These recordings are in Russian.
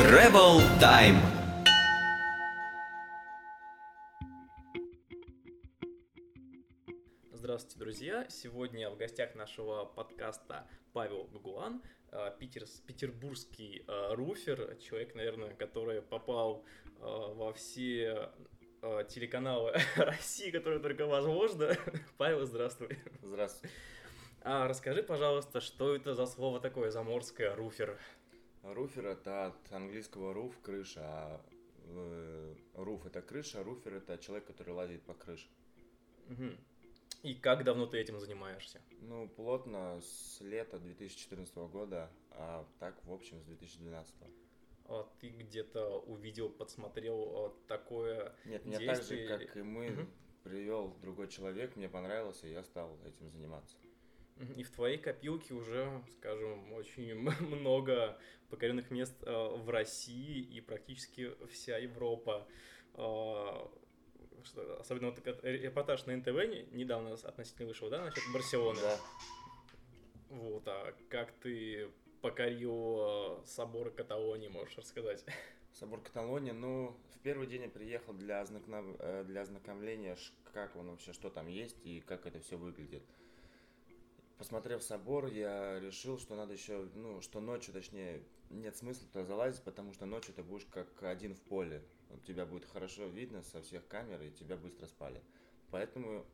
Travel Time. Здравствуйте, друзья! Сегодня в гостях нашего подкаста Павел Гагуан, э, питер, петербургский э, руфер, человек, наверное, который попал э, во все телеканалы России, которые только возможно. Павел, здравствуй. Здравствуй. А расскажи, пожалуйста, что это за слово такое заморское руфер? Руфер это от английского roof крыша, а руф это крыша, а руфер это человек, который лазит по крыше. Угу. И как давно ты этим занимаешься? Ну, плотно с лета 2014 года, а так, в общем, с 2012. А ты где-то увидел, подсмотрел а, такое Нет, мне так же, как и мы, угу. привел другой человек, мне понравилось, и я стал этим заниматься. И в твоей копилке уже, скажем, очень много покоренных мест а, в России и практически вся Европа что, особенно вот репортаж на НТВ недавно относительно вышел, да, насчет Барселоны. Да. Вот, а как ты покорил э, собор Каталонии, можешь рассказать? Собор Каталонии, ну, в первый день я приехал для, ознаком... Э, для ознакомления, как он вообще, что там есть и как это все выглядит. Посмотрев собор, я решил, что надо еще, ну, что ночью, точнее, нет смысла туда залазить, потому что ночью ты будешь как один в поле тебя будет хорошо видно со всех камер, и тебя быстро спалят. Поэтому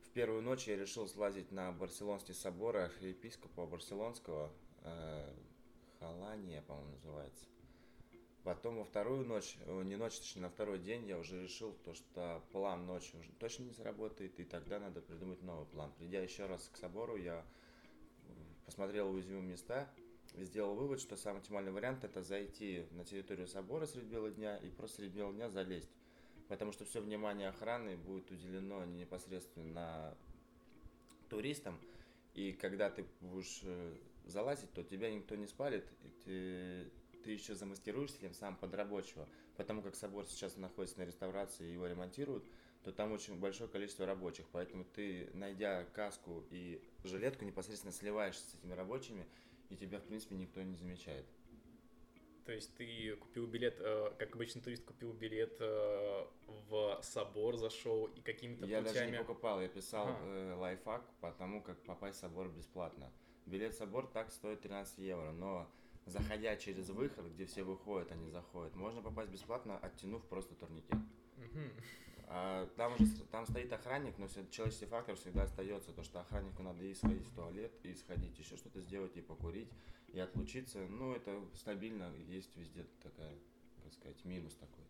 в первую ночь я решил слазить на Барселонский собор архиепископа Барселонского, э, Халания, по-моему, называется. Потом во вторую ночь, не ночь, точнее, на второй день я уже решил, то, что план ночью уже точно не сработает, и тогда надо придумать новый план. Придя еще раз к собору, я посмотрел уязвимые места, сделал вывод, что самый оптимальный вариант это зайти на территорию собора средь бела дня и просто средь бела дня залезть. Потому что все внимание охраны будет уделено непосредственно туристам. И когда ты будешь э, залазить, то тебя никто не спалит, и ты, ты еще замаскируешься тем самым под рабочего. Потому как собор сейчас находится на реставрации, его ремонтируют, то там очень большое количество рабочих. Поэтому ты, найдя каску и жилетку, непосредственно сливаешься с этими рабочими и тебя, в принципе, никто не замечает. То есть ты купил билет, э, как обычный турист, купил билет э, в собор, зашел и какими-то я путями... Я даже не покупал, я писал ага. э, лайфхак по тому, как попасть в собор бесплатно. Билет в собор так стоит 13 евро, но заходя через выход, где все выходят, они заходят, можно попасть бесплатно, оттянув просто турникет. Угу. А, там уже там стоит охранник, но человеческий фактор всегда остается, то что охраннику надо и сходить в туалет, и сходить еще что-то сделать, и покурить, и отлучиться. Ну, это стабильно, есть везде такая, как сказать, минус такой.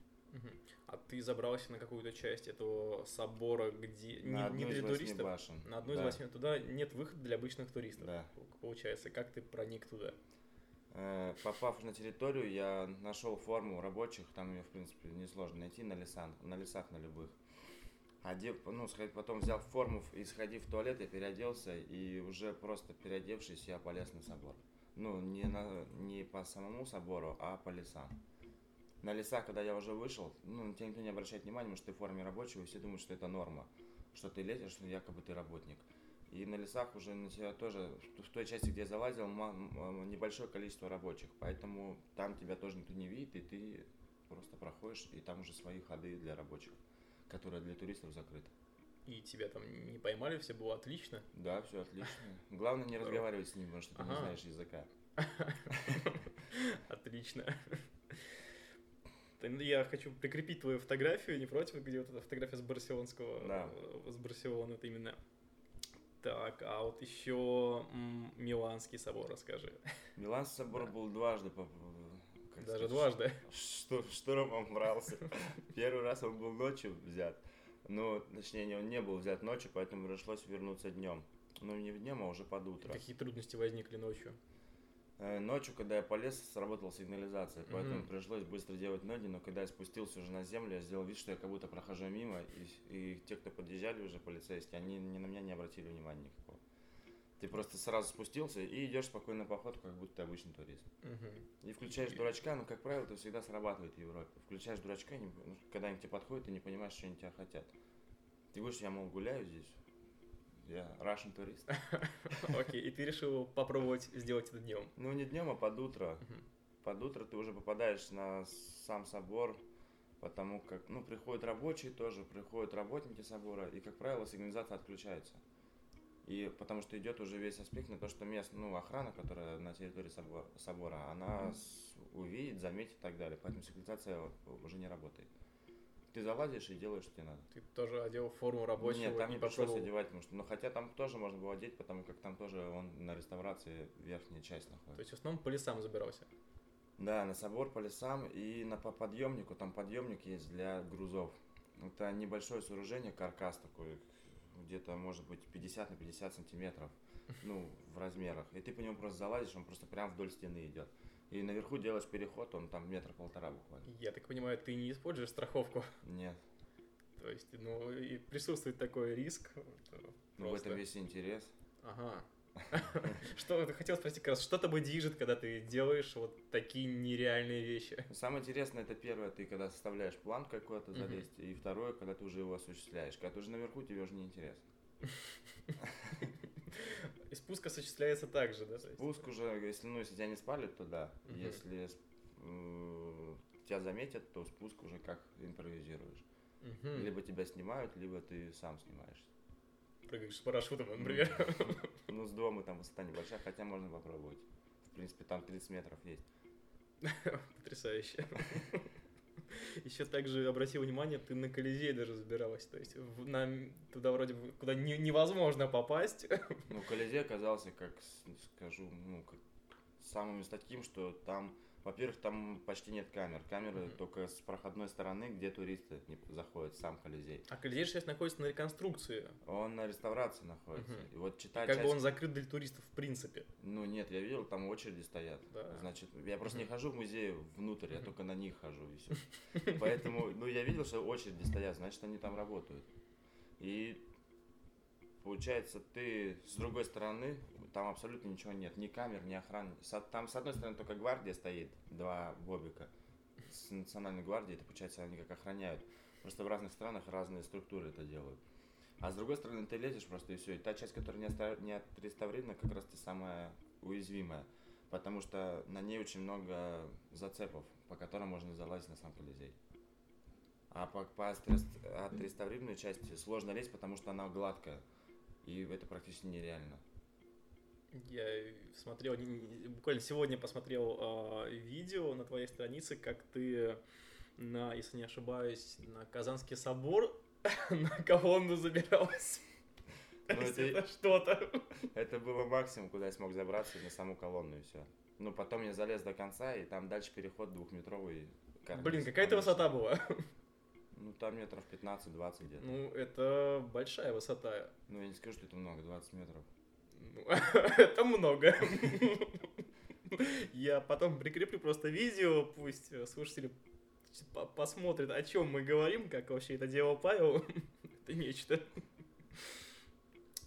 А ты забрался на какую-то часть этого собора, где на не, не для туристов? Башен. На одну да. из восьми. Туда нет выхода для обычных туристов. Да. Получается, как ты проник туда? Э, попав на территорию, я нашел форму рабочих, там ее, в принципе, несложно найти на лесах, на лесах на любых. Одев, ну, потом взял форму и сходив в туалет, я переоделся, и уже просто переодевшись, я полез на собор. Ну, не, на, не по самому собору, а по лесам. На лесах, когда я уже вышел, ну, на тебя никто не обращает внимания, потому что ты в форме рабочего, и все думают, что это норма. Что ты лезешь, что якобы ты работник. И на лесах уже на тебя тоже, в той части, где я залазил, небольшое количество рабочих. Поэтому там тебя тоже никто не видит, и ты просто проходишь, и там уже свои ходы для рабочих, которые для туристов закрыты. И тебя там не поймали, все было отлично? Да, все отлично. Главное не разговаривать с ним, потому что ты не знаешь языка. Отлично. Я хочу прикрепить твою фотографию, не против, где вот эта фотография с барселонского, да. с Барселоны, это именно так, а вот еще Миланский собор расскажи. Миланский собор был дважды. Как Даже сказать, дважды? Что, штурмом брался. Первый раз он был ночью взят. Ну, точнее, он не был взят ночью, поэтому пришлось вернуться днем. Ну, не днем, а уже под утро. Какие трудности возникли ночью? Э, ночью, когда я полез, сработала сигнализация, поэтому mm-hmm. пришлось быстро делать ноги, но когда я спустился уже на землю, я сделал вид, что я как будто прохожу мимо, и, и те, кто подъезжали уже, полицейские, они ни на меня не обратили внимания никакого. Ты просто сразу спустился и идешь спокойно по ходу, как будто ты обычный турист. Mm-hmm. И включаешь дурачка, ну, как правило, это всегда срабатывает в Европе. Включаешь дурачка, не, ну, когда они тебе подходят, ты не понимаешь, что они тебя хотят. Ты говоришь, я, мол, гуляю здесь, я Russian турист. Окей, и ты решил попробовать сделать это днем? Ну, не днем, а под утро. под утро ты уже попадаешь на сам собор, потому как, ну, приходят рабочие тоже, приходят работники собора, и, как правило, сигнализация отключается. И потому что идет уже весь аспект на то, что мест, ну, охрана, которая на территории собора, собора она увидит, заметит и так далее. Поэтому сигнализация уже не работает. Ты залазишь и делаешь, что тебе надо. Ты тоже одел форму рабочего? Нет, там не, не пришлось пошел- одевать, потому что, ну, хотя там тоже можно было одеть, потому как там тоже он на реставрации верхняя часть находится. То есть в основном по лесам забирался? Да, на собор по лесам и на по подъемнику, там подъемник есть для грузов. Это небольшое сооружение, каркас такой, где-то может быть 50 на 50 сантиметров, ну, в размерах. И ты по нему просто залазишь, он просто прям вдоль стены идет. И наверху делаешь переход, он там метра полтора буквально. Я так понимаю, ты не используешь страховку? Нет, То есть, ну, и присутствует такой риск. ну в этом весь интерес. Ага. Что ты хотел спросить, как раз, что тобой движет, когда ты делаешь вот такие нереальные вещи? Самое интересное, это первое, ты когда составляешь план какой-то залезть, и второе, когда ты уже его осуществляешь. Когда ты уже наверху, тебе уже не интересно. И спуск осуществляется так же, да? Спуск уже, если, ну, если тебя не спалят, то да. Мгм. Если м, тебя заметят, то спуск уже как импровизируешь. Мгм. Либо тебя снимают, либо ты сам снимаешься. Прыгаешь с парашютом, например. Ну, с дома там высота небольшая, хотя можно попробовать. В принципе, там 30 метров есть. Потрясающе. Еще также обратил внимание, ты на Колизей даже забиралась. То есть в- на, туда вроде бы, куда не- невозможно попасть. Ну, Колизей оказался, как скажу, ну, как самым таким, что там, во-первых, там почти нет камер. Камеры Мгм. только с проходной стороны, где туристы не заходят, сам Колизей. А Колизей сейчас находится на реконструкции. Он на реставрации находится. Мгм. И вот читать Как бы часть- он закрыт для туристов в принципе. Ну нет, я видел, там очереди стоят. Да. Значит, я просто не Мгм. хожу в музей внутрь, я Мгм. только на них хожу и все. Поэтому, ну я видел, что очереди стоят, значит они там работают. И получается, ты с другой стороны, там абсолютно ничего нет, ни камер, ни охраны. Там с одной стороны только гвардия стоит, два бобика с национальной гвардией, это получается они как охраняют. Просто в разных странах разные структуры это делают. А с другой стороны, ты лезешь просто и все. И та часть, которая не, отреставрирована, как раз ты самая уязвимая. Потому что на ней очень много зацепов, по которым можно залазить на сам Колизей. А по, по отрест- отреставрированной части сложно лезть, потому что она гладкая. И это практически нереально. Я смотрел, буквально сегодня посмотрел а, видео на твоей странице, как ты на, если не ошибаюсь, на Казанский собор на колонну забиралась. Ну, это- это что-то. Это было максимум, куда я смог забраться на саму колонну и все. Ну, потом я залез до конца, и там дальше переход двухметровый. карниз. Блин, какая это высота была? Ну, там метров 15-20 где-то. Ну, это большая высота. Ну, я не скажу, что это много, 20 метров. Это много. Я потом прикреплю просто видео, пусть слушатели по- посмотрят, о чем мы говорим, как вообще это делал Павел. Это нечто.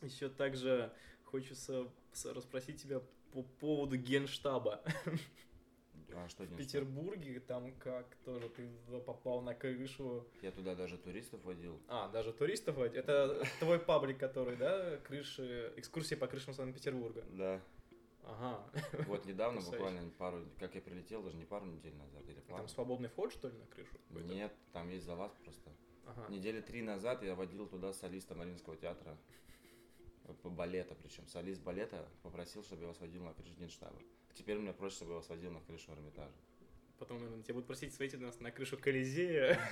Еще также хочется расспросить тебя по поводу генштаба. А что В Петербурге там как тоже ты попал на крышу. Я туда даже туристов водил. А, даже туристов водить. Это твой паблик, который, да, крыши, экскурсии по крышам Санкт-Петербурга. Да. Ага. Вот недавно, буквально пару, как я прилетел, даже не пару недель назад или пару. там свободный вход, что ли, на крышу? Нет, там есть залаз просто. Ага. Недели три назад я водил туда солиста Мариинского театра. балета причем. Солист балета попросил, чтобы я его сводил на крышу Генштаба. Теперь мне проще, чтобы я его сводил на крышу Эрмитажа. Потом, наверное, тебя будут просить сводить нас на крышу Колизея.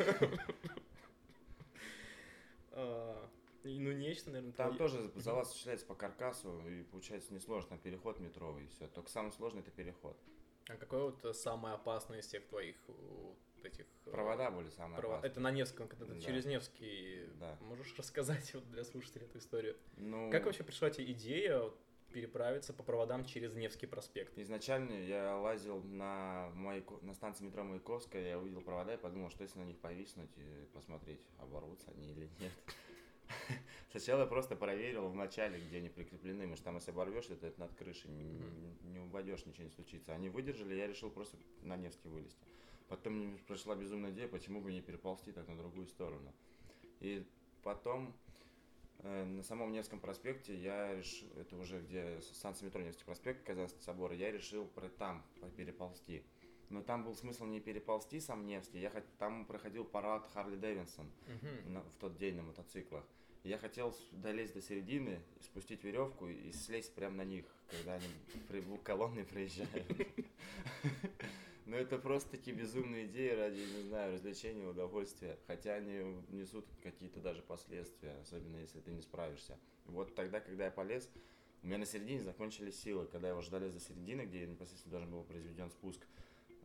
А, Ну, нечто, наверное, Там тоже залаз осуществляется по каркасу, и получается несложно. Переход метровый, и все. Только самое сложное это переход. А какое вот самое опасное из всех твоих э, этих... э, Провода были самые прово- опасные. Это на Невском, когда ты Да. через Невский. Да. Можешь рассказать вот для слушателей эту историю? Ну, Как вообще пришла тебе идея переправиться по проводам через Невский проспект? Изначально я лазил на, Маяко- на станции метро Маяковская, я увидел провода и подумал, что если на них повиснуть и посмотреть, оборвутся они или нет. Сначала я просто проверил в начале, где они прикреплены, может там если оборвешь, это, это над крышей, не, не упадешь, ничего не случится. Они выдержали, я решил просто на Невский вылезти. Потом мне пришла безумная идея, почему бы не переползти так на другую сторону. И потом на самом Невском проспекте я решил, это уже где станция метро Невский проспект, Казанский собор, я решил там переползти. Но там был смысл не переползти сам Невский. Я хот... Там проходил парад Харли Дэвинсон на- в тот день на мотоциклах. Я хотел долезть до середины, спустить веревку и слезть прямо на них, когда они при... колонны приезжают. Но это просто такие безумные идеи ради, не знаю, развлечения, удовольствия. Хотя они несут какие-то даже последствия, особенно если ты не справишься. Вот тогда, когда я полез, у меня на середине закончились силы. Когда уже долез до середины, где непосредственно должен был произведен спуск,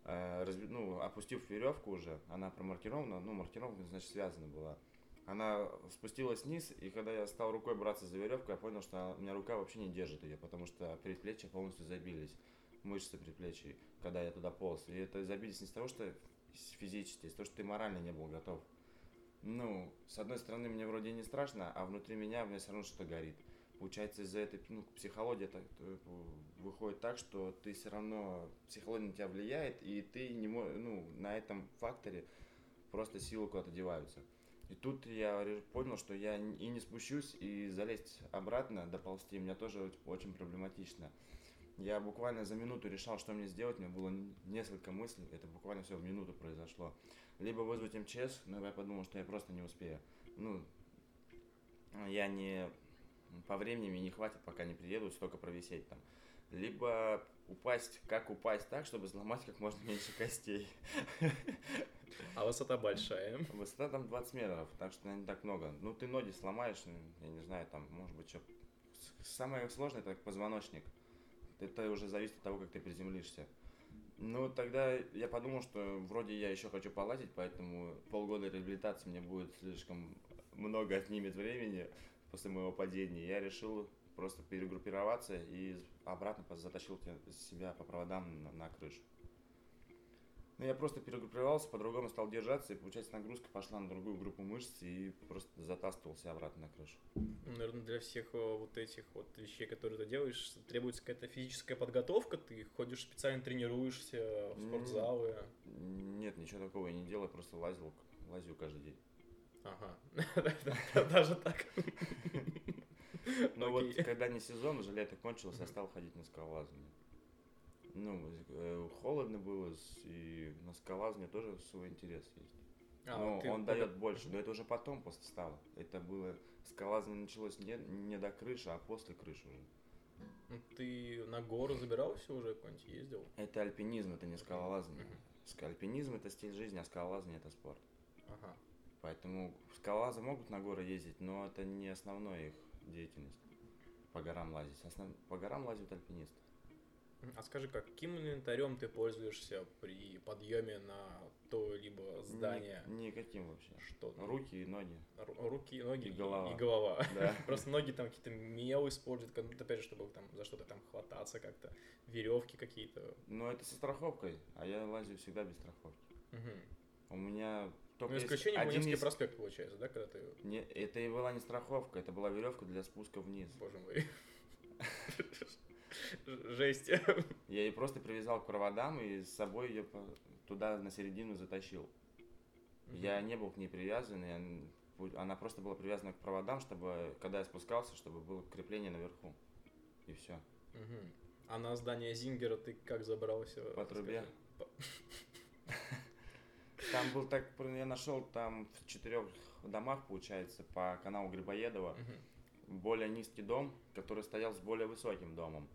э, разв- ну, опустив веревку уже, она промаркирована, ну, маркировка, значит, связана была. Она спустилась вниз, и когда я стал рукой браться за веревку, я понял, что у меня рука вообще не держит ее, потому что предплечья полностью забились, мышцы предплечий, когда я туда полз. И это забились не с того, что физически, а с того, что ты морально не был готов. Ну, с одной стороны, мне вроде не страшно, а внутри меня меня все равно что-то горит. Получается, из-за этой ну, психология так, выходит так, что ты все равно, психология на тебя влияет, и ты не мо- ну, на этом факторе просто силы куда-то деваются. И тут я понял, что я и не спущусь, и залезть обратно, доползти, мне тоже оч- очень проблематично. Я буквально за минуту решал, что мне сделать, у меня было несколько мыслей, это буквально все в минуту произошло. Либо вызвать МЧС, но я подумал, что я просто не успею. Ну, я не... По времени мне не хватит, пока не приеду, столько провисеть там. Либо упасть, как упасть так, чтобы сломать как можно меньше костей. А высота большая. Высота там 20 метров, так что не так много. Ну, ты ноги сломаешь, я не знаю, там, может быть, что... Самое сложное это позвоночник. Это уже зависит от того, как ты приземлишься. Ну, тогда я подумал, что вроде я еще хочу полазить, поэтому полгода реабилитации мне будет слишком много отнимет времени после моего падения. Я решил просто перегруппироваться и обратно затащил себя по проводам на, на крышу. Ну, я просто перегруппировался, по-другому стал держаться, и, получается, нагрузка пошла на другую группу мышц, и просто затаскивался обратно на крышу. Наверное, для всех э, вот этих вот вещей, которые ты делаешь, требуется какая-то физическая подготовка. Ты ходишь специально тренируешься в М. спортзалы. Нет, ничего такого я не делаю, просто лазил, лазю каждый день. Ага. Даже так. Но вот Окей. когда не сезон, уже лето кончилось, я стал ходить на скалолазание. Ну, э, холодно было, и на скалолазание тоже свой интерес есть. А, Но ты он дает больше, но это уже потом просто стало. Это было, скалолазание началось не, не до крыши, а после крыши уже. Ну, Ты на гору забирался уже, какой-нибудь ездил? Это альпинизм, это не скалолазание. Ска- Альпинизм это стиль жизни, а скалолазание это спорт. Ага. Поэтому скалолазы могут на горы ездить, но это не основная их деятельность. По горам лазить. Основ- По горам лазят альпинисты. А скажи, каким инвентарем ты пользуешься при подъеме на то либо здание? Ни- никаким вообще. Что там? Руки и ноги. Ру- Руки, ноги И голова. И голова. Да. Просто ноги там какие-то мел используют, ну, опять же, чтобы там за что-то там хвататься как-то, веревки какие-то. Но это со страховкой, а я лазю всегда без страховки. Мгм. У меня только Ну, исключение один Бунинский из- проспект, получается, да, когда ты... Не, это и была не страховка, это была веревка для спуска вниз. Боже мой. Жесть. Я ее просто привязал к проводам и с собой ее туда на середину затащил. Я не был к ней привязан, и он- она просто была привязана к проводам, чтобы, когда я спускался, чтобы было крепление наверху. И все. Мгм. А на здание Зингера ты как забрался? По трубе. Там был так, я нашел там в четырех домах, получается, по каналу Грибоедова, Мгм. более низкий дом, который стоял с более высоким домом.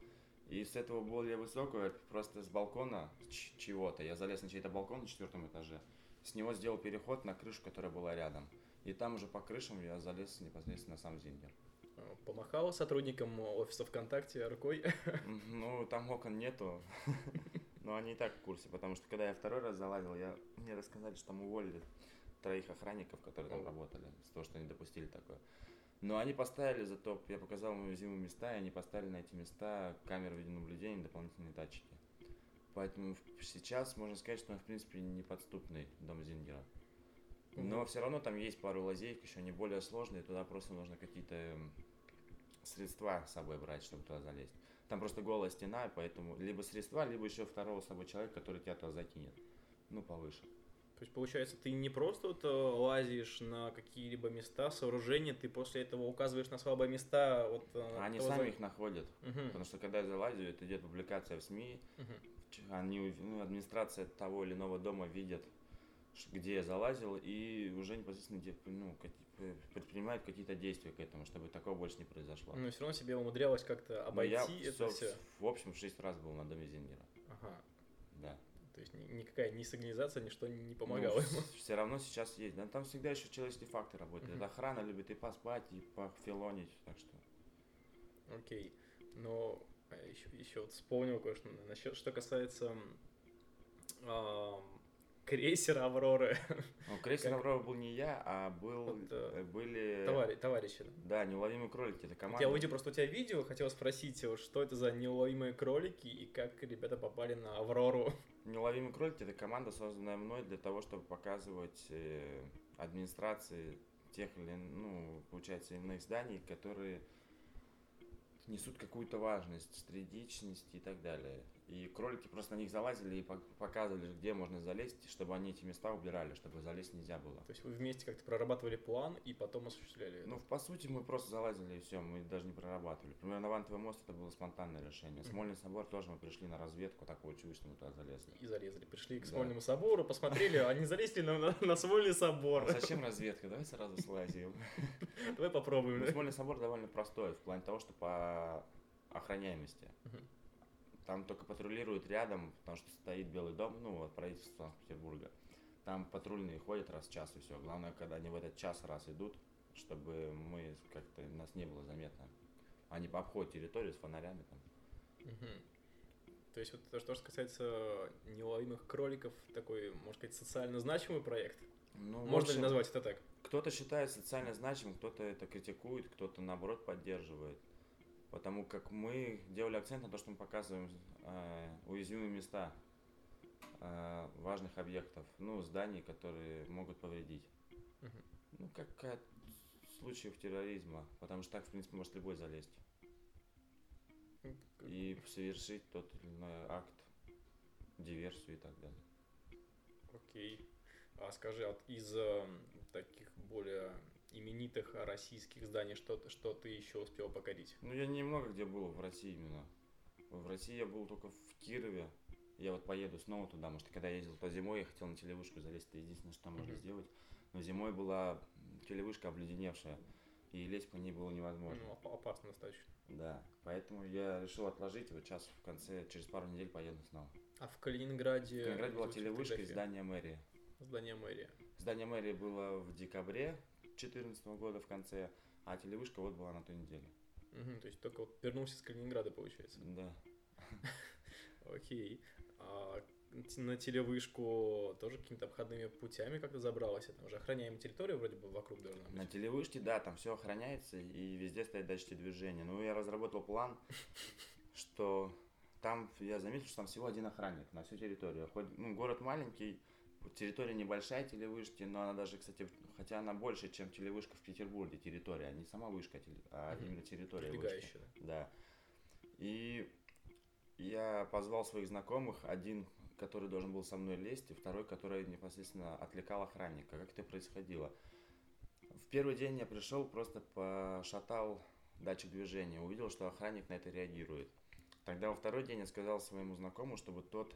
И с этого более высокого, просто с балкона чего-то, я залез на чей-то балкон на четвертом этаже, с него сделал переход на крышу, которая была рядом. И там уже по крышам я залез непосредственно на сам Зингер. А, Помахал сотрудникам офиса ВКонтакте рукой. Ну, там окон нету, но они и так в курсе, потому что когда я второй раз залазил, я, мне рассказали, что там уволили троих охранников, которые там работали, с того, что они допустили такое. Но они поставили, зато я показал им уязвимые места, и они поставили на эти места камеры видеонаблюдения и дополнительные датчики. Поэтому сейчас можно сказать, что он, в принципе, неподступный дом Зингера. Но все равно там есть пару лазеек, еще не более сложные, туда просто нужно какие-то м, средства с собой брать, чтобы туда залезть. Там просто голая стена, поэтому либо средства, либо еще второго с собой человека, который тебя туда закинет. Ну, повыше. То есть, получается, ты не просто вот э, лазишь на какие-либо места, сооружения, ты после этого указываешь на слабые места. Вот, э, Они того сами за- их находят. Мгм, Потому что когда я залазю, это идет публикация в СМИ. Ч- они, ну, администрация того или иного дома видят, ш- где я залазил, и уже непосредственно де- ну, п- предпринимают какие-то действия к этому, чтобы такого больше не произошло. Но все равно себе умудрялась как-то Но обойти я это всё- все. в общем, шесть раз был на доме Зингера. Ага. Да. То есть ни- никакая ни сигнализация, ничто не помогало ему. все равно сейчас есть. Да, там всегда еще человеческий фактор работает. Мгм. Охрана любит и поспать, и пофилонить, так что... Окей. Но еще, еще вот вспомнил кое-что насчет, что касается ам, крейсера Авроры. Ну, крейсер Как? Аврора был не я, а был, Вот, э, э, были... Товарищ, товарищи. Да, неуловимые кролики, это команда. Я увидел просто у тебя видео, хотел спросить, что это за неуловимые кролики и как ребята попали на Аврору. Неуловимые кролики это команда, созданная мной для того, чтобы показывать э, администрации тех или ну, получается, иных зданий, которые несут какую-то важность, стратегичность и так далее. И кролики просто на них залазили и пок- показывали, где можно залезть, чтобы они эти места убирали, чтобы залезть нельзя было. То есть вы вместе как-то прорабатывали план и потом осуществляли это. Ну, по сути, мы просто залазили и все, мы даже не прорабатывали. Например, на Вантовый мост это было спонтанное решение. Смольный собор тоже мы пришли на разведку, так получилось, что мы туда залезли. И зарезали. Пришли к Да. Смольному собору, посмотрели, а не залезли на, на, на Смольный собор. А зачем разведка? Давай сразу слазим. Давай попробуем. Ну, да? Смольный собор довольно простой в плане того, что по охраняемости. Там только патрулируют рядом, потому что стоит Белый дом, ну, вот правительство Санкт-Петербурга. Там патрульные ходят раз в час и все. Главное, когда они в этот час раз идут, чтобы мы как-то нас не было заметно. Они по обходу территорию с фонарями там. Мгм. То есть вот то, что касается неуловимых кроликов, такой, можно сказать, социально значимый проект. Ну, Можно ли общем, назвать это так? Кто-то считает социально значимым, кто-то это критикует, кто-то наоборот поддерживает. Потому как мы делали акцент на то, что мы показываем э, уязвимые места э, важных объектов, ну, зданий, которые могут повредить. Мгм. Ну, как от случаев терроризма, потому что так, в принципе, может любой залезть и совершить тот или иной акт, диверсию и так далее. Окей. А скажи, вот из э, таких более именитых российских зданий, что, что ты еще успел покорить? Ну, я немного где был в России именно. В России я был только в Кирове. Я вот поеду снова туда, потому что когда я ездил по зимой, я хотел на телевышку залезть, это единственное, что можно Мгм. сделать. Но зимой была телевышка обледеневшая, и лезть по ней было невозможно. Ну, оп- опасно достаточно. Да, поэтому я решил отложить, вот сейчас в конце, через пару недель поеду снова. А в Калининграде... В Калининграде была телевышка и фотография. здание мэрии. Здание мэрии. Здание мэрии было в декабре 2014 года в конце, а телевышка вот была на той неделе. Мгм, то есть только вот вернулся из Калининграда, получается. Да. Окей. А на телевышку тоже какими-то обходными путями как-то забралась? Это уже охраняемая территория вроде бы вокруг должна быть. На телевышке, да, там все охраняется и везде стоят датчики движения. Ну, я разработал план, что там, я заметил, что там всего один охранник на всю территорию. Хоть, ну, город маленький, территория небольшая телевышки, но она даже, кстати, хотя она больше, чем телевышка в Петербурге, территория, а не сама вышка, а Мгм. именно территория вышки. Да. И я позвал своих знакомых, один, который должен был со мной лезть, и второй, который непосредственно отвлекал охранника. Как это происходило? В первый день я пришел, просто пошатал датчик движения, увидел, что охранник на это реагирует. Тогда во второй день я сказал своему знакомому, чтобы тот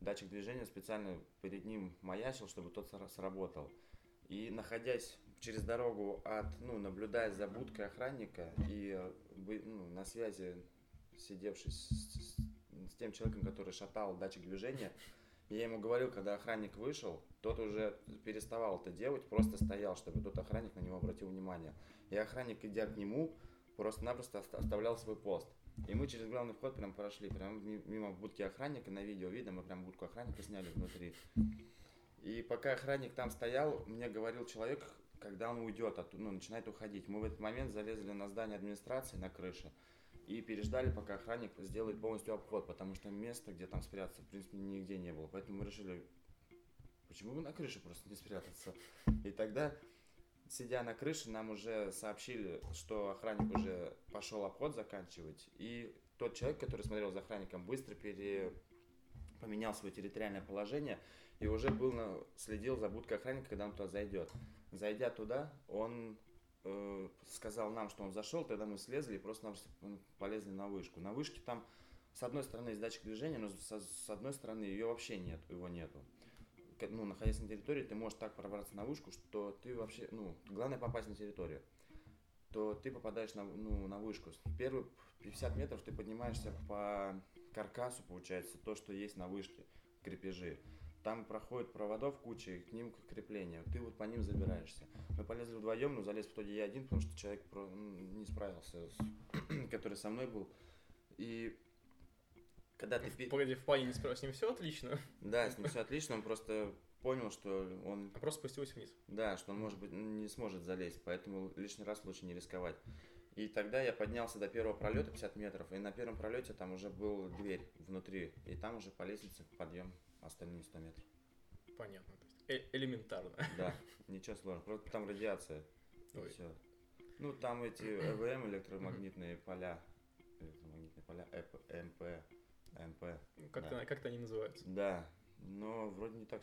датчик движения специально перед ним маячил, чтобы тот сра- сработал. И находясь через дорогу от, ну, наблюдая за будкой охранника и э, ну, на связи сидевший с, с- с тем человеком, который шатал датчик движения, я ему говорил, когда охранник вышел, тот уже переставал это делать, просто стоял, чтобы тот охранник на него обратил внимание. И охранник, идя к нему, просто-напросто оста- оставлял свой пост. И мы через главный вход прям прошли, прям ми- мимо будки охранника, на видео видно, мы прям будку охранника сняли внутри. И пока охранник там стоял, мне говорил человек, когда он уйдет, оттуда, ну, начинает уходить. Мы в этот момент залезли на здание администрации, на крыше, и переждали, пока охранник сделает полностью обход, потому что места, где там спрятаться, в принципе, нигде не было. Поэтому мы решили, почему бы на крыше просто не спрятаться? И тогда, сидя на крыше, нам уже сообщили, что охранник уже пошел обход заканчивать, и тот человек, который смотрел за охранником, быстро пере... поменял свое территориальное положение и уже был на, следил за будкой охранника, когда он туда зайдет. Зайдя туда, он э, сказал нам, что он зашел, тогда мы слезли и просто полезли на вышку. На вышке там с одной стороны есть датчик движения, но с, с одной стороны ее вообще нет, его нету. Ну, находясь на территории, ты можешь так пробраться на вышку, что ты вообще, ну, главное попасть на территорию то ты попадаешь на, ну, на вышку. Первые 50 метров ты поднимаешься по каркасу, получается, то, что есть на вышке, крепежи. Там проходит проводов куча, и к ним крепления. Ты вот по ним забираешься. Мы полезли вдвоем, но залез в итоге я один, потому что человек не справился, который со мной был. И когда ты... Погоди, в плане не справился, с ним все отлично? Да, с ним все отлично, он просто понял, что он... А просто спустился вниз. Да, что он, может быть, не сможет залезть, поэтому лишний раз лучше не рисковать. И тогда я поднялся до первого пролета 50 метров, и на первом пролете там уже был дверь внутри, и там уже по лестнице подъем остальные 100 метров. Понятно, то есть э элементарно. Да, ничего сложного, просто там радиация, Ой. все. Ну, там эти ЭВМ, электромагнитные поля, электромагнитные поля, ЭМП, МП. Как-то да. как они называются? Да, но вроде не так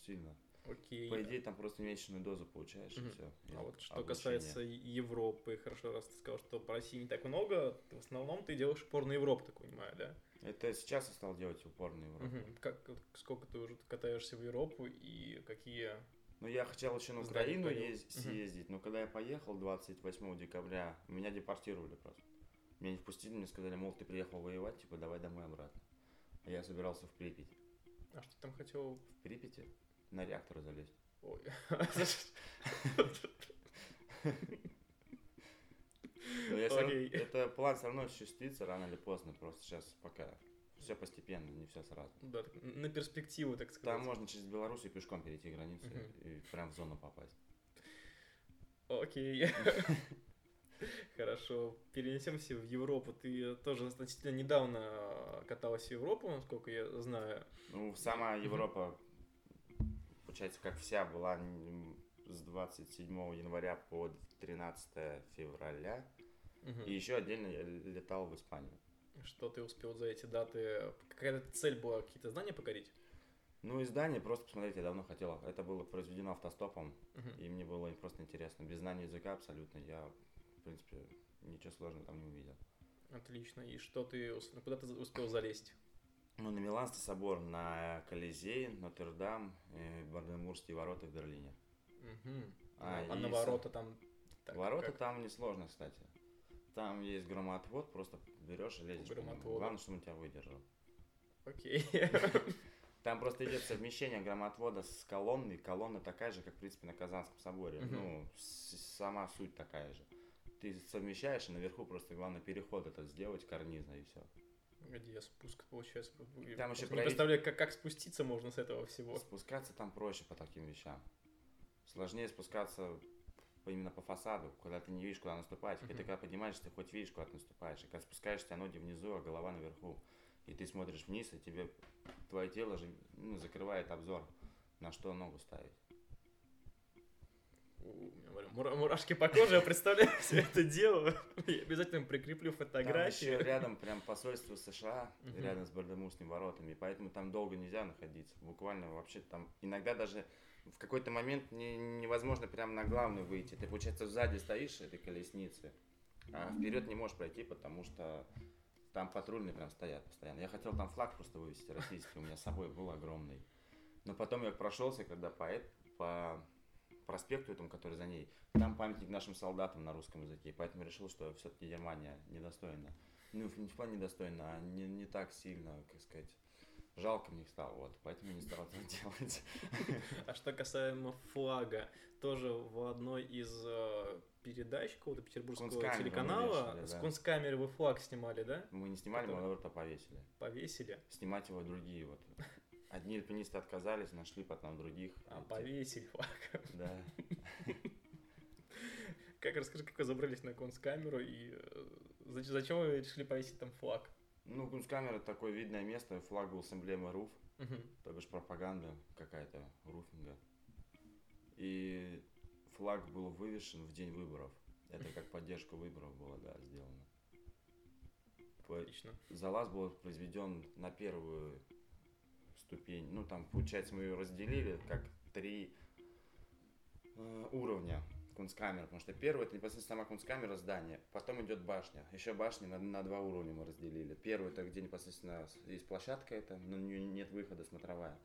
сильно. Окей. По идее, там просто месячную дозу получаешь, mm-hmm. и все. А вот что обучение. касается Европы, хорошо, раз ты сказал, что по России не так много, в основном ты делаешь упор на Европу, так понимаю, да? Это сейчас я стал делать упор на Европу. Угу. Как, сколько ты уже катаешься в Европу и какие... Ну, я хотел еще на Украину угу. съездить, но когда я поехал 28 декабря, меня депортировали просто. Меня не впустили, мне сказали, мол, ты приехал воевать, типа, давай домой обратно. А я собирался в Припять. А что ты там хотел? В Припяти? на реактор залезть. Ой. Это план все равно осуществится рано или поздно, просто сейчас пока все постепенно, не все сразу. Да, на перспективу, так сказать. Там можно через Белоруссию пешком перейти границу и прям в зону попасть. Окей. Хорошо. Перенесемся в Европу. Ты тоже относительно недавно каталась в Европу, насколько я знаю. Ну, сама Европа получается, как вся была с 27 января по 13 февраля. Угу. И еще отдельно я летал в Испанию. Что ты успел за эти даты? Какая-то цель была, какие-то здания покорить? Ну, издание просто посмотреть я давно хотел. Это было произведено автостопом, uh и мне было просто интересно. Без знания языка абсолютно я, принципе, ничего сложного там не увидел. Отлично. И что ты, ну, куда ты успел залезть? Ну, на Миланский собор, на Колизей, Нотр-Дам, и Бардемурские ворота в Берлине. Угу. А, а на ворота там... Так, ворота как? там несложно, кстати. Там есть громоотвод, просто берешь и лезешь. Главное, чтобы он тебя выдержал. Окей. Там просто идет совмещение громоотвода с колонной. Колонна такая же, как, в принципе, на Казанском соборе. Угу. Ну, сама суть такая же. Ты совмещаешь, и наверху просто главное переход этот сделать карнизно, и все. Где спуск получается? Там еще не представляю, как, как спуститься можно с этого всего. Спускаться там проще по таким вещам. Сложнее спускаться именно по фасаду, когда ты не видишь, куда наступать. Uh-huh. И ты когда поднимаешься, ты хоть видишь, куда ты наступаешь. И когда спускаешься, ноги внизу, а голова наверху. И ты смотришь вниз, и тебе твое тело же ну, закрывает обзор, на что ногу ставить мурашки по коже, я представляю все это дело. Я обязательно прикреплю фотографии. Там еще рядом прям посольство США, рядом с Бардемусными воротами, поэтому там долго нельзя находиться. Буквально вообще там иногда даже в какой-то момент не, невозможно прям на главную выйти. Ты, получается, сзади стоишь этой колесницы, а вперед не можешь пройти, потому что там патрульные прям стоят постоянно. Я хотел там флаг просто вывести российский, у меня с собой был огромный. Но потом я прошелся, когда по, по проспекту этому, который за ней, там памятник нашим солдатам на русском языке, поэтому решил, что все-таки Германия недостойна. Ну, не в плане недостойна, а не, не так сильно, как сказать, жалко мне стало, вот, поэтому не стал этого делать. А что касаемо флага, тоже в одной из э, передач какого-то петербургского телеканала вешали, с да. кунсткамеры вы флаг снимали, да? Мы не снимали, Который... мы наоборот повесили. Повесили? Снимать его другие вот Одни альпинисты отказались, нашли потом других. А, эти... повесили флаг. Да. Как, расскажи, как вы забрались на конскамеру и э, зачем вы решили повесить там флаг? Ну, Кунсткамера такое видное место, флаг был с эмблемой РУФ, угу. то бишь пропаганда какая-то руфинга. И флаг был вывешен в день выборов. Это как поддержка выборов было, да, сделано. Отлично. Залаз был произведен на первую ступень. Ну, там, получается, мы ее разделили как три э, уровня кунсткамеры, потому что первый это непосредственно сама кунсткамера здания, потом идет башня, еще башни на, на два уровня мы разделили. Первый это где непосредственно есть площадка это, у нее нет выхода смотровая.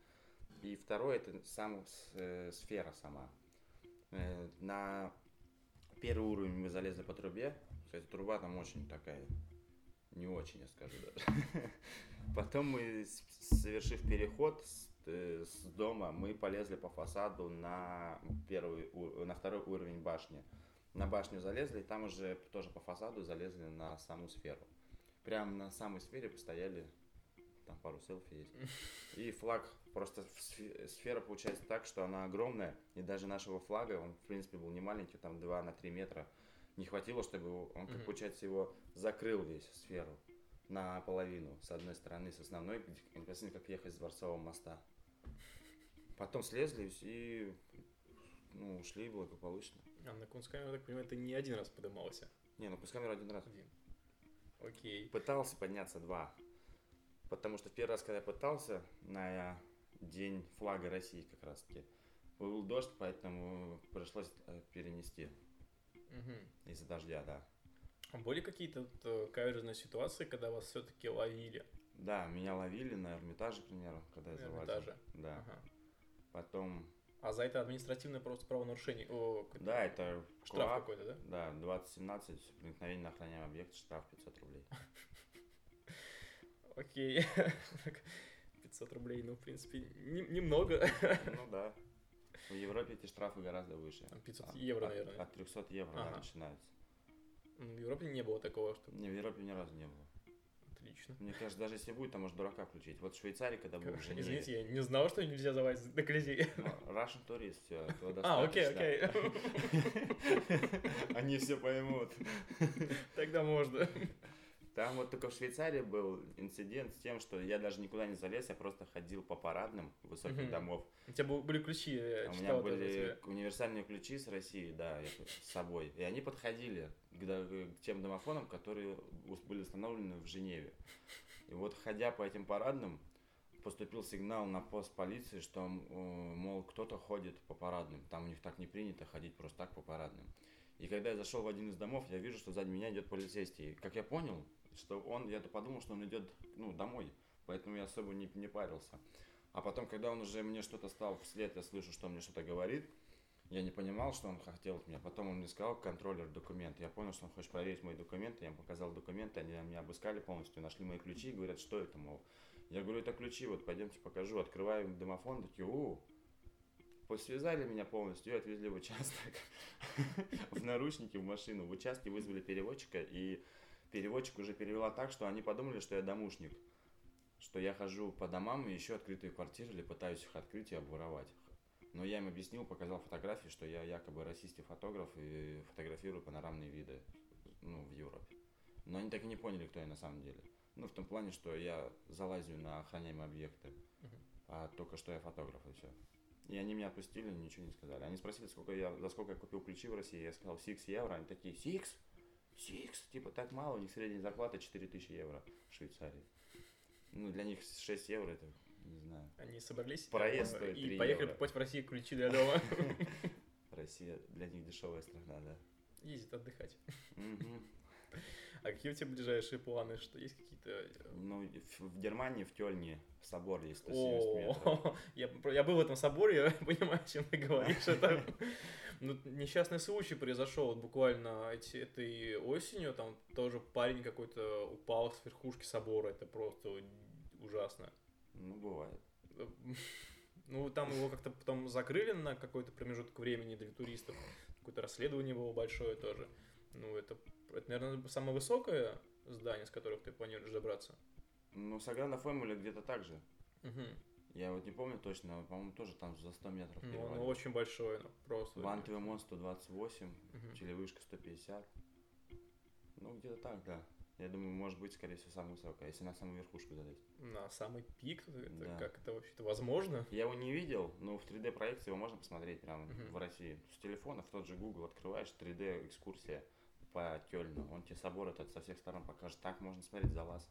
И второй это сам э, сфера сама. Э, на первый уровень мы залезли по трубе, кстати, труба там очень такая, не очень, я скажу даже. Потом мы, совершив переход с Э, с дома мы полезли по фасаду на, первый, на второй уровень башни. На башню залезли, и там уже тоже по фасаду залезли на саму сферу. Прямо на самой сфере постояли, там пару селфи есть. И флаг, просто сфера получается так, что она огромная, и даже нашего флага, он в принципе был не маленький, там 2 на 3 метра, не хватило, чтобы он, как получается, его закрыл весь сферу наполовину, с одной стороны, с основной, непосредственно как ехать с Дворцового моста. Потом слезли и ну, ушли благополучно. А на Кунсткамеру, я так понимаю, ты не один раз поднимался? Не, на Кунсткамеру один раз. Один. Окей. Пытался подняться два. Потому что в первый раз, когда я пытался, на день флага России как раз таки, был дождь, поэтому пришлось э, перенести. Угу. Из-за дождя, да. Были какие-то э, каверзные ситуации, когда вас все-таки ловили? Да, меня ловили на Эрмитаже, к примеру, когда я залазил. Эрмитаже? Да. Ага. Потом... А за это административное просто правонарушение? О, да, это штраф КОАП, какой-то, да? Да, 2017, проникновение на охраняемый объект, штраф 500 рублей. Окей. 500 рублей, ну, в принципе, немного. Ну да. В Европе эти штрафы гораздо выше. 500 евро, наверное. От 300 евро начинается. В Европе не было такого, что... Не, в Европе ни разу не было. Отлично. Мне кажется, даже если будет, там может дурака включить. Вот в Швейцарии, когда был Женеве... Извините, я не знал, что нельзя залазить на Колизей. Ну, Russian Tourist, все, А, окей, окей. Они все поймут. Тогда можно. Там вот только в Швейцарии был инцидент с тем, что я даже никуда не залез, я просто ходил по парадным высоких угу. домов. У тебя были ключи, я У меня были универсальные ключи с России, да, с собой. И они подходили к, к тем домофонам, которые были установлены в Женеве. И вот ходя по этим парадным, поступил сигнал на пост полиции, что, мол, кто-то ходит по парадным. Там у них так не принято ходить просто так по парадным. И когда я зашел в один из домов, я вижу, что сзади меня идет полицейский. Как я понял, что он, я-то подумал, что он идет, ну, домой, поэтому я особо не, не парился. А потом, когда он уже мне что-то стал вслед, я слышу, что он мне что-то говорит, я не понимал, что он хотел от меня. Потом он мне сказал, контроллер документ. Я понял, что он хочет проверить мои документы. Я ему показал документы, они меня обыскали полностью, нашли мои ключи и говорят, что это, мол. Я говорю, это ключи, вот пойдемте покажу. Открываю домофон, такие, у, Посвязали меня полностью и отвезли в участок. в наручники, в машину. В участке вызвали переводчика, и переводчик уже перевела так, что они подумали, что я домушник. Что я хожу по домам и еще открытые квартиры или пытаюсь их открыть и обворовать. Но я им объяснил, показал фотографии, что я якобы расист фотограф и фотографирую панорамные виды ну, в Европе. Но они так и не поняли, кто я на самом деле. Ну, в том плане, что я залазю на охраняемые объекты, а только что я фотограф и все. И они меня отпустили, ничего не сказали. Они спросили, сколько я, за сколько я купил ключи в России. Я сказал, 6 евро. Они такие, 6? Сикс, типа так мало, у них средняя зарплата 4000 евро в Швейцарии. Ну, для них 6 евро это, не знаю. Они собрались Проезд и поехали покупать в России ключи для дома. Россия для них дешевая страна, да. Ездит отдыхать. А какие у тебя ближайшие планы? Что есть какие-то... Э, ну, в Германии, в Тёльне, собор есть 170 метров. Я, я был в этом соборе, я понимаю, о чем ты говоришь. Это ну, несчастный случай произошел вот буквально эти, этой осенью. Там тоже парень какой-то упал с верхушки собора. Это просто ужасно. Ну, бывает. Ну, там его как-то потом закрыли на какой-то промежуток времени для туристов. Какое-то расследование было большое тоже. Ну, это, это, наверное, самое высокое здание, с которых ты планируешь добраться. Ну, Саграда Фэмили где-то так же. Угу. Я вот не помню точно, но, по-моему, тоже там за 100 метров Ну, оно очень большое, ну, просто. Ван Твемон 128, угу. телевышка 150. Ну, где-то так, да. Я думаю, может быть, скорее всего, самая высокая, если на самую верхушку залезть. На самый пик? Это, да. Как это вообще-то возможно? Я его не видел, но в 3D-проекции его можно посмотреть прямо угу. в России. С телефона в тот же Google открываешь, 3D-экскурсия по Кёльну. Он тебе собор этот со всех сторон покажет. Так можно смотреть за вас.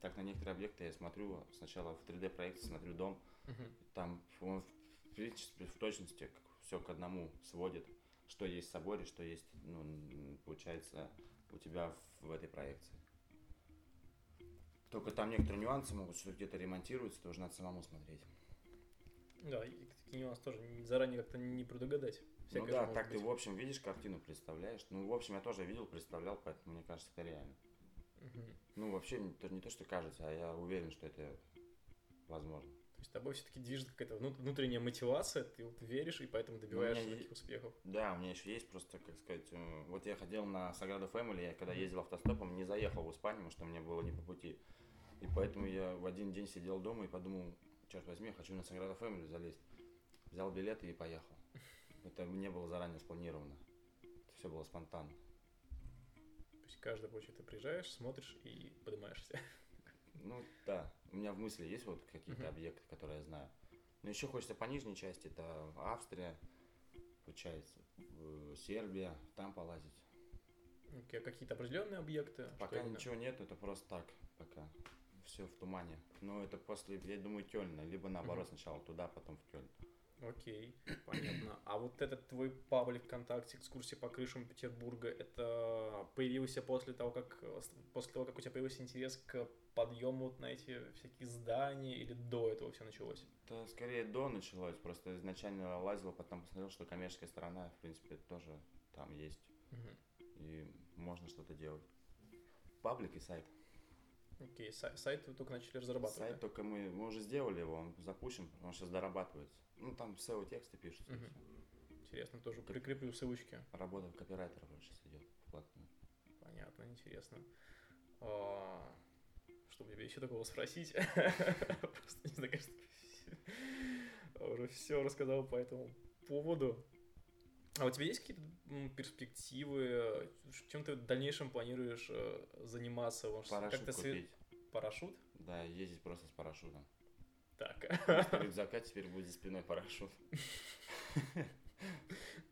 Так на некоторые объекты я смотрю сначала в 3D проекте, смотрю дом, Мгм. там он в принципе в точности все к одному сводит, что есть в соборе, что есть, ну, получается, у тебя в, в этой проекции. Только там некоторые нюансы могут, что где-то ремонтируется, тоже надо самому смотреть. Да, и такие нюансы тоже не- заранее как-то не предугадать. ну Всякое же да, так ты быть. в общем видишь картину, представляешь. Ну, в общем, я тоже видел, представлял, поэтому мне кажется, это реально. Мгм. Ну, вообще, не то, не то, что кажется, а я уверен, что это возможно. То есть тобой все-таки движет какая-то внут- внутренняя мотивация, ты вот веришь и поэтому добиваешься таких успехов. Да, у меня еще есть просто, как сказать, э, вот я ходил на Саграду Фэмили, я когда ездил автостопом, не заехал в Испанию, потому что мне было не по пути. И поэтому я в один день сидел дома и подумал, черт возьми, я хочу на Саграду Фэмили залезть. Взял билеты и поехал. Это не было заранее спланировано. Все было спонтанно. То есть каждый, получается, ты приезжаешь, смотришь и поднимаешься. Ну да, у меня в мысли есть вот какие-то Мгм. объекты, которые я знаю. Но еще хочется по нижней части, это Австрия, получается, э, Сербия, там полазить. Окей, а Какие-то определенные объекты? Пока ничего нет, это просто так, пока. Все в тумане. Но это после, я думаю, Кёльна, либо наоборот Мгм. сначала туда, потом в Кёльн. Окей, понятно. А вот этот твой паблик ВКонтакте, экскурсии по крышам Петербурга, это появился после того, как после того, как у тебя появился интерес к подъему вот на эти всякие здания или до этого все началось? Это скорее до началось, просто изначально лазил, потом посмотрел, что коммерческая сторона, в принципе, тоже там есть, Мгм. и можно что-то делать. Паблик и сайт. Окей, сай- сайт вы только начали разрабатывать. Сайт да? только мы, мы уже сделали его, он запущен, он сейчас дорабатывается. Ну, там SEO тексты пишутся. всё. Интересно, тоже прикреплю ссылочки. Работа копирайтера сейчас идет вплотную. Понятно, интересно. А, Что бы тебе еще такого спросить? Просто не знаю, кажется, уже все рассказал по этому поводу. А у тебя есть какие-то перспективы? Чем ты в дальнейшем планируешь э, заниматься? Парашют све- купить. Парашют? Да, ездить просто с парашютом. Так. Рюкзака теперь будет за спиной парашют.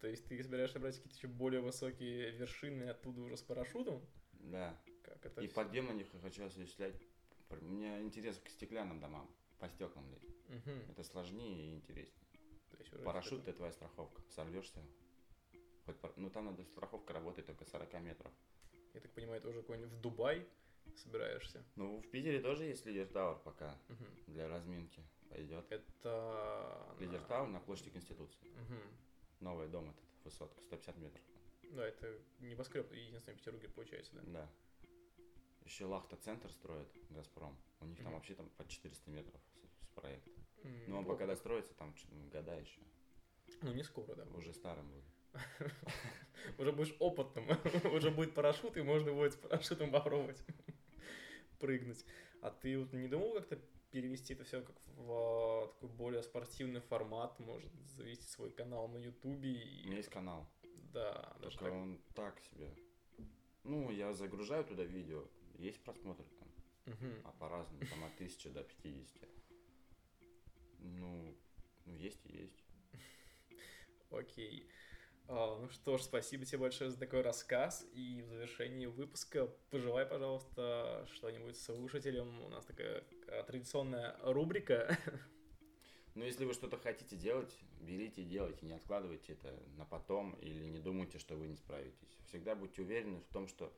То есть ты собираешься брать какие-то еще более высокие вершины оттуда уже с парашютом? Да. Как это И подъем на них я хочу осуществлять. Меня интерес к стеклянным домам, по стеклам лезть. Это сложнее и интереснее. Парашют это твоя страховка. Сорвешься. Хоть пар- Ну там надо страховка работает только 40 метров. Я так понимаю, это уже какой-нибудь в Дубай собираешься? Ну, в Питере тоже есть лидер Тауэр пока Мгм. для разминки. Пойдет. Это... Лидер на- Тауэр на площади Конституции. Мгм. Новый дом этот, высотка, 150 метров. Да, это небоскреб, единственный в Петербурге получается, да? Да. Еще Лахта-центр строит Газпром. У них там Мгм. вообще там по 400 метров с, с проекта. М, Но он неплохо. пока достроится, там года еще. Ну, не скоро, да. Уже старым будет. Уже будешь опытным. Уже будет парашют, и можно будет с парашютом попробовать прыгнуть. А ты вот не думал как-то перевести это все как в а, такой более спортивный формат, может, завести свой канал на Ютубе и... У меня есть канал. Да, Только так. он так себе. Ну, я загружаю туда видео. Есть просмотры там. Мгм. А по-разному. Там от 1000 до 50. Ну, ну есть и есть. Окей. А, ну что ж, спасибо тебе большое за такой рассказ. И в завершении выпуска пожелай, пожалуйста, что-нибудь слушателям. У нас такая а, традиционная рубрика. Но если вы что-то хотите делать, берите и делайте. Не откладывайте это на потом или не думайте, что вы не справитесь. Всегда будьте уверены в том, что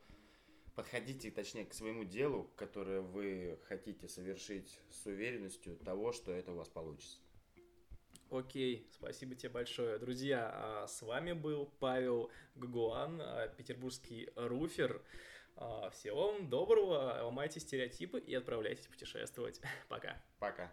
подходите, точнее, к своему делу, которое вы хотите совершить с уверенностью того, что это у вас получится. Окей, спасибо тебе большое. Друзья, а с вами был Павел Гагуан, а, петербургский руфер. А, Всего вам доброго, ломайте стереотипы и отправляйтесь путешествовать. Пока. Пока.